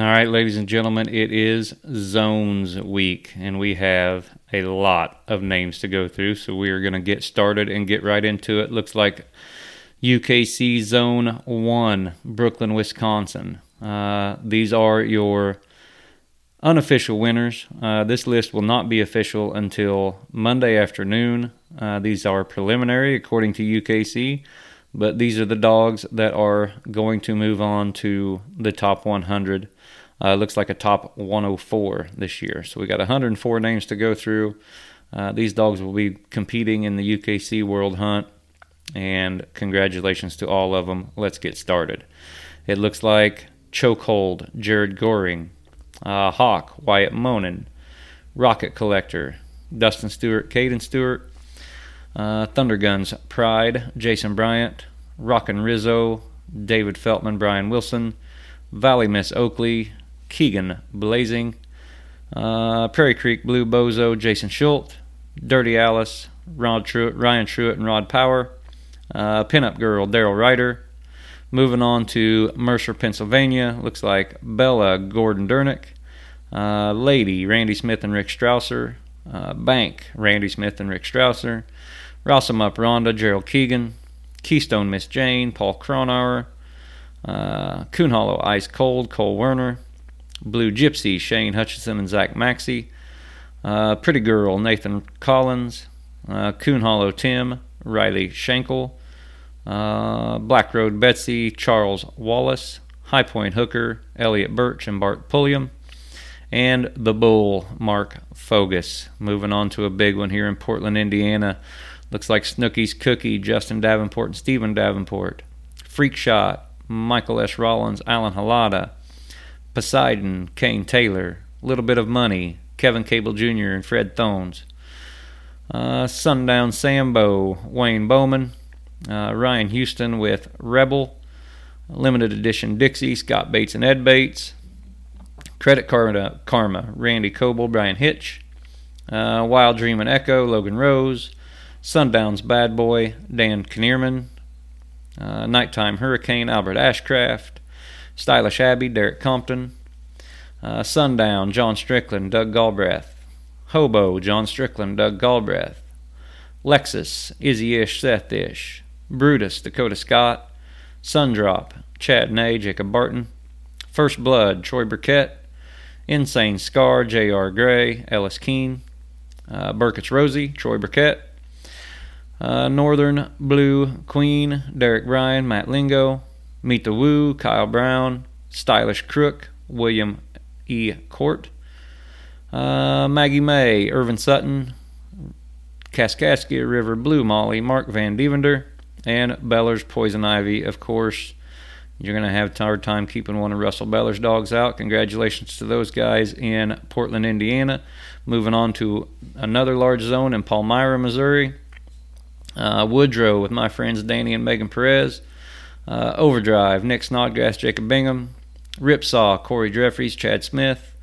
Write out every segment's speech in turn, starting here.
All right, ladies and gentlemen, it is Zones Week, and we have a lot of names to go through. So we are going to get started and get right into it. Looks like UKC Zone 1, Brooklyn, Wisconsin. Uh, these are your unofficial winners. Uh, this list will not be official until Monday afternoon. Uh, these are preliminary according to UKC, but these are the dogs that are going to move on to the top 100. Uh, looks like a top 104 this year. So we got 104 names to go through. Uh, these dogs will be competing in the UKC World Hunt, and congratulations to all of them. Let's get started. It looks like Chokehold, Jared Goring, uh, Hawk, Wyatt Monin, Rocket Collector, Dustin Stewart, Caden Stewart, uh, Thunderguns, Pride, Jason Bryant, Rockin' Rizzo, David Feltman, Brian Wilson, Valley Miss Oakley, Keegan Blazing, uh, Prairie Creek Blue Bozo, Jason Schultz, Dirty Alice, Rod Truitt, Ryan Truitt, and Rod Power, uh, Pinup Girl, Daryl Ryder, Moving on to Mercer, Pennsylvania, looks like Bella Gordon Dernick, uh, Lady Randy Smith and Rick Strausser, uh, Bank Randy Smith and Rick Strausser, Rossum Up Rhonda Gerald Keegan, Keystone Miss Jane Paul Cronauer, uh, Coon Hollow Ice Cold Cole Werner, Blue Gypsy Shane Hutchinson and Zach Maxey, uh, Pretty Girl Nathan Collins, uh, Coon Hollow Tim Riley Schenkel, uh, Black Road Betsy, Charles Wallace, High Point Hooker, Elliot Birch, and Bart Pulliam. And the Bull, Mark Fogus. Moving on to a big one here in Portland, Indiana. Looks like Snooky's Cookie, Justin Davenport, and Stephen Davenport. Freak Shot, Michael S. Rollins, Alan Halada, Poseidon, Kane Taylor, Little Bit of Money, Kevin Cable Jr., and Fred Thones. Uh, Sundown Sambo, Wayne Bowman, uh, Ryan Houston with Rebel. Limited edition Dixie, Scott Bates and Ed Bates. Credit Karma, Karma Randy Coble, Brian Hitch. Uh, Wild Dream and Echo, Logan Rose. Sundown's Bad Boy, Dan Knierman. Uh, Nighttime Hurricane, Albert Ashcraft. Stylish Abbey, Derek Compton. Uh, Sundown, John Strickland, Doug Galbraith. Hobo, John Strickland, Doug Galbraith. Lexus, Izzy Ish, Seth Ish. Brutus, Dakota Scott, Sundrop, Chad Nay, Jacob Barton, First Blood, Troy Burkett, Insane Scar, J.R. Gray, Ellis Keene, uh, Burkett's Rosie, Troy Burkett, uh, Northern Blue Queen, Derek Bryan, Matt Lingo, Meet the Woo, Kyle Brown, Stylish Crook, William E. Court, uh, Maggie May, Irvin Sutton, Kaskaskia River Blue Molly, Mark Van Devender, and Beller's Poison Ivy, of course. You're going to have a hard time keeping one of Russell Beller's dogs out. Congratulations to those guys in Portland, Indiana. Moving on to another large zone in Palmyra, Missouri. Uh, Woodrow with my friends Danny and Megan Perez. Uh, Overdrive, Nick Snodgrass, Jacob Bingham. Ripsaw, Corey Jeffries, Chad Smith.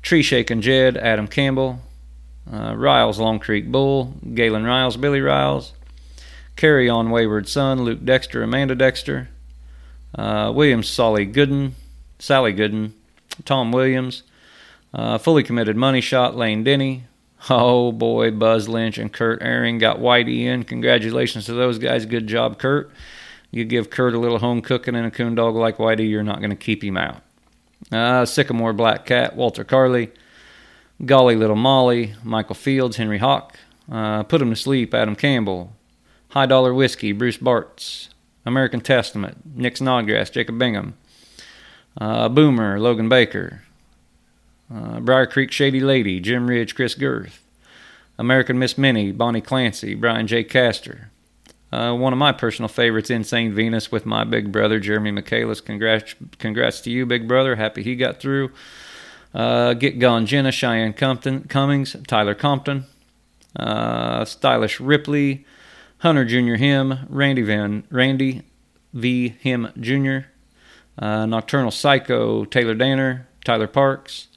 Tree Shaking Jed, Adam Campbell. Uh, Riles, Long Creek Bull, Galen Riles, Billy Riles. Carry On Wayward Son, Luke Dexter, Amanda Dexter, uh, Williams, Sally Gooden, Sally Gooden, Tom Williams, uh, Fully Committed Money Shot, Lane Denny. Oh boy, Buzz Lynch and Kurt Aaron got Whitey in. Congratulations to those guys. Good job, Kurt. You give Kurt a little home cooking and a coon dog like Whitey, you're not going to keep him out. Uh, Sycamore Black Cat, Walter Carley, Golly Little Molly, Michael Fields, Henry Hawk, uh, Put Him to Sleep, Adam Campbell, High Dollar Whiskey, Bruce Bartz, American Testament, Nick Snodgrass, Jacob Bingham, uh, Boomer, Logan Baker, uh, Briar Creek Shady Lady, Jim Ridge, Chris Girth, American Miss Minnie, Bonnie Clancy, Brian J. Castor. Uh, one of my personal favorites, Insane Venus, with my big brother, Jeremy Michaelis. Congrats, congrats to you, big brother. Happy he got through. Uh, Get Gone Jenna, Cheyenne Compton, Cummings, Tyler Compton, uh, Stylish Ripley, Hunter Jr. Him, Randy Van Randy V. Him Jr., uh, Nocturnal Psycho, Taylor Danner, Tyler Parks,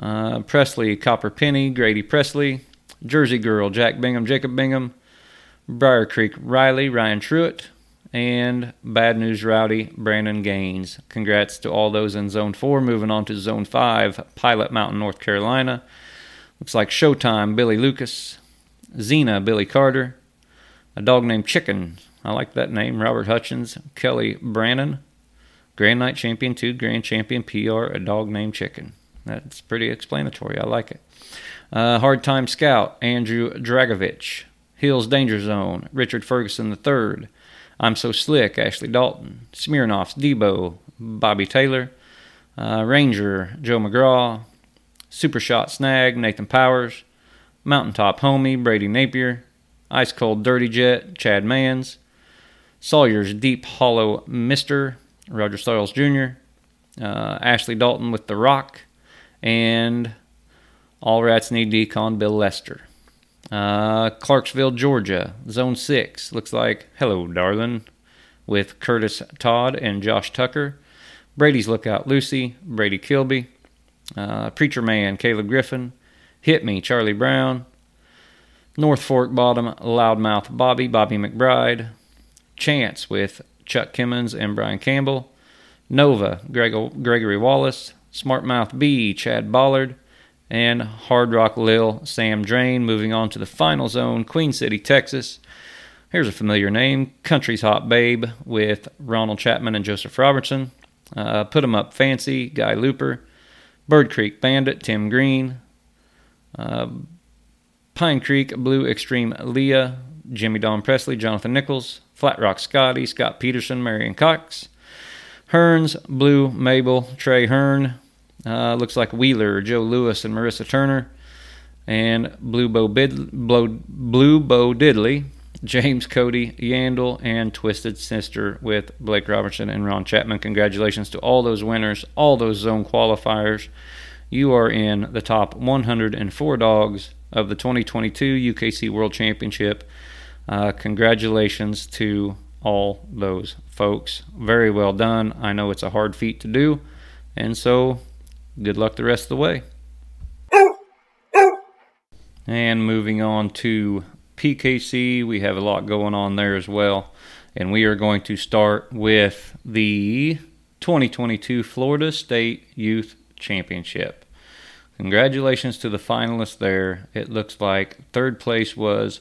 uh, Presley Copper Penny, Grady Presley, Jersey Girl, Jack Bingham, Jacob Bingham, Briar Creek Riley, Ryan Truitt, and Bad News Rowdy, Brandon Gaines. Congrats to all those in Zone 4. Moving on to Zone 5, Pilot Mountain, North Carolina. Looks like Showtime, Billy Lucas. Xena, Billy Carter. A dog named Chicken. I like that name. Robert Hutchins, Kelly Brannon. Grand Night Champion 2, Grand Champion PR, a dog named Chicken. That's pretty explanatory. I like it. Uh, Hard Time Scout, Andrew Dragovich. Hills Danger Zone, Richard Ferguson III. I'm So Slick, Ashley Dalton. Smirnoff's Debo, Bobby Taylor. Uh, Ranger, Joe McGraw. Super Shot Snag, Nathan Powers. Mountaintop Homie, Brady Napier. Ice Cold Dirty Jet, Chad Mans. Sawyer's Deep Hollow Mister, Roger Soils Jr. Uh, Ashley Dalton with The Rock. And all Rats Need Decon, Bill Lester. Uh, Clarksville, Georgia, Zone 6. Looks like Hello, Darling, with Curtis Todd and Josh Tucker. Brady's Lookout, Lucy, Brady Kilby. Uh, Preacher Man, Caleb Griffin. Hit Me, Charlie Brown. North Fork Bottom, Loudmouth Bobby, Bobby McBride. Chance with Chuck Kimmons and Brian Campbell. Nova, Greg- Gregory Wallace. Smartmouth B, Chad Bollard and Hard Rock Lil Sam Drain. Moving on to the final zone, Queen City, Texas. Here's a familiar name Country's Hot Babe with Ronald Chapman and Joseph Robertson. Uh, Put 'em Up Fancy, Guy Looper. Bird Creek Bandit, Tim Green. Uh, Pine Creek Blue Extreme Leah, Jimmy Don Presley, Jonathan Nichols. Flat Rock Scotty, Scott Peterson, Marion Cox. Hearns, Blue Mabel, Trey Hearn, uh, looks like Wheeler, Joe Lewis, and Marissa Turner. And Blue Bow, Bid- Blue Bow Diddley, James Cody Yandel, and Twisted Sister with Blake Robertson and Ron Chapman. Congratulations to all those winners, all those zone qualifiers. You are in the top 104 dogs of the 2022 UKC World Championship. Uh, congratulations to all those folks. Very well done. I know it's a hard feat to do, and so good luck the rest of the way. And moving on to PKC, we have a lot going on there as well. And we are going to start with the 2022 Florida State Youth Championship. Congratulations to the finalists there. It looks like third place was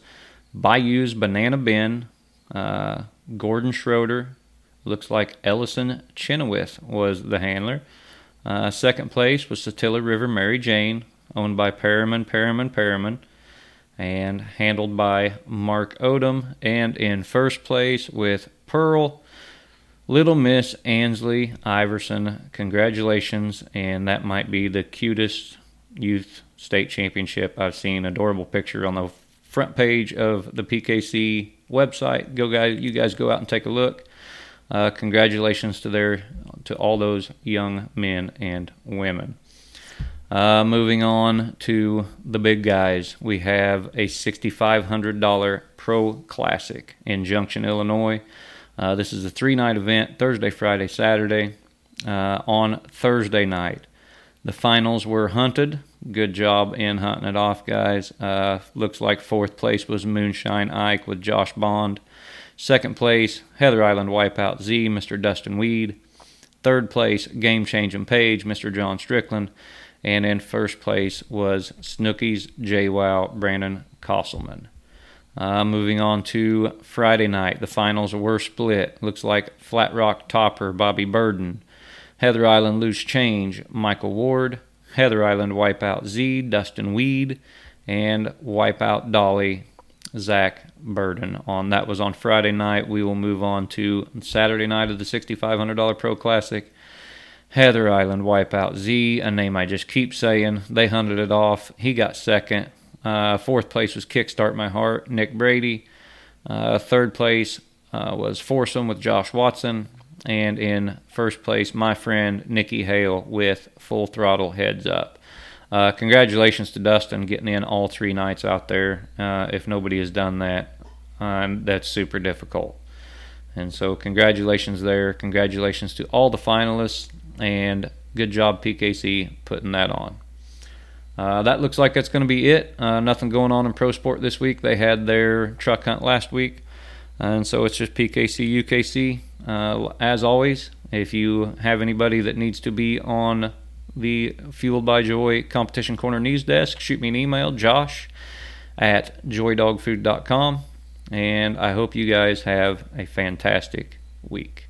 Bayou's Banana Bin, uh, Gordon Schroeder. Looks like Ellison Chenoweth was the handler. Uh, second place was Satilla River Mary Jane, owned by Perriman, Perriman, Perriman, and handled by Mark Odom. And in first place with Pearl, Little Miss Ansley Iverson. Congratulations, and that might be the cutest youth state championship I've seen. an Adorable picture on the front page of the PKC website. Go guys, you guys go out and take a look. Uh, congratulations to their to all those young men and women. Uh, moving on to the big guys, we have a $6,500 Pro Classic in Junction, Illinois. Uh, this is a three night event Thursday, Friday, Saturday. Uh, on Thursday night, the finals were hunted. Good job in hunting it off, guys. Uh, looks like fourth place was Moonshine Ike with Josh Bond. Second place, Heather Island Wipeout Z, Mr. Dustin Weed. Third place, Game Changing Page, Mr. John Strickland. And in first place was Snookies JWoww, Brandon Kosselman. Uh, moving on to Friday night, the finals were split. Looks like Flat Rock Topper, Bobby Burden. Heather Island Loose Change, Michael Ward. Heather Island Wipeout Z, Dustin Weed. And Wipeout Dolly, Zach Burden. On that was on Friday night. We will move on to Saturday night of the $6,500 Pro Classic. Heather Island Wipeout Z, a name I just keep saying. They hunted it off. He got second. Uh, fourth place was Kickstart My Heart, Nick Brady. Uh, third place uh, was Foursome with Josh Watson. And in first place, my friend Nikki Hale with Full Throttle Heads Up. Uh, congratulations to Dustin getting in all three nights out there. Uh, if nobody has done that, um, that's super difficult. And so, congratulations there. Congratulations to all the finalists, and good job, PKC, putting that on. Uh, that looks like that's going to be it. Uh, nothing going on in Pro Sport this week. They had their truck hunt last week. And so it's just PKC UKC. Uh, as always, if you have anybody that needs to be on the Fueled by Joy Competition Corner news desk, shoot me an email, josh at joydogfood.com. And I hope you guys have a fantastic week.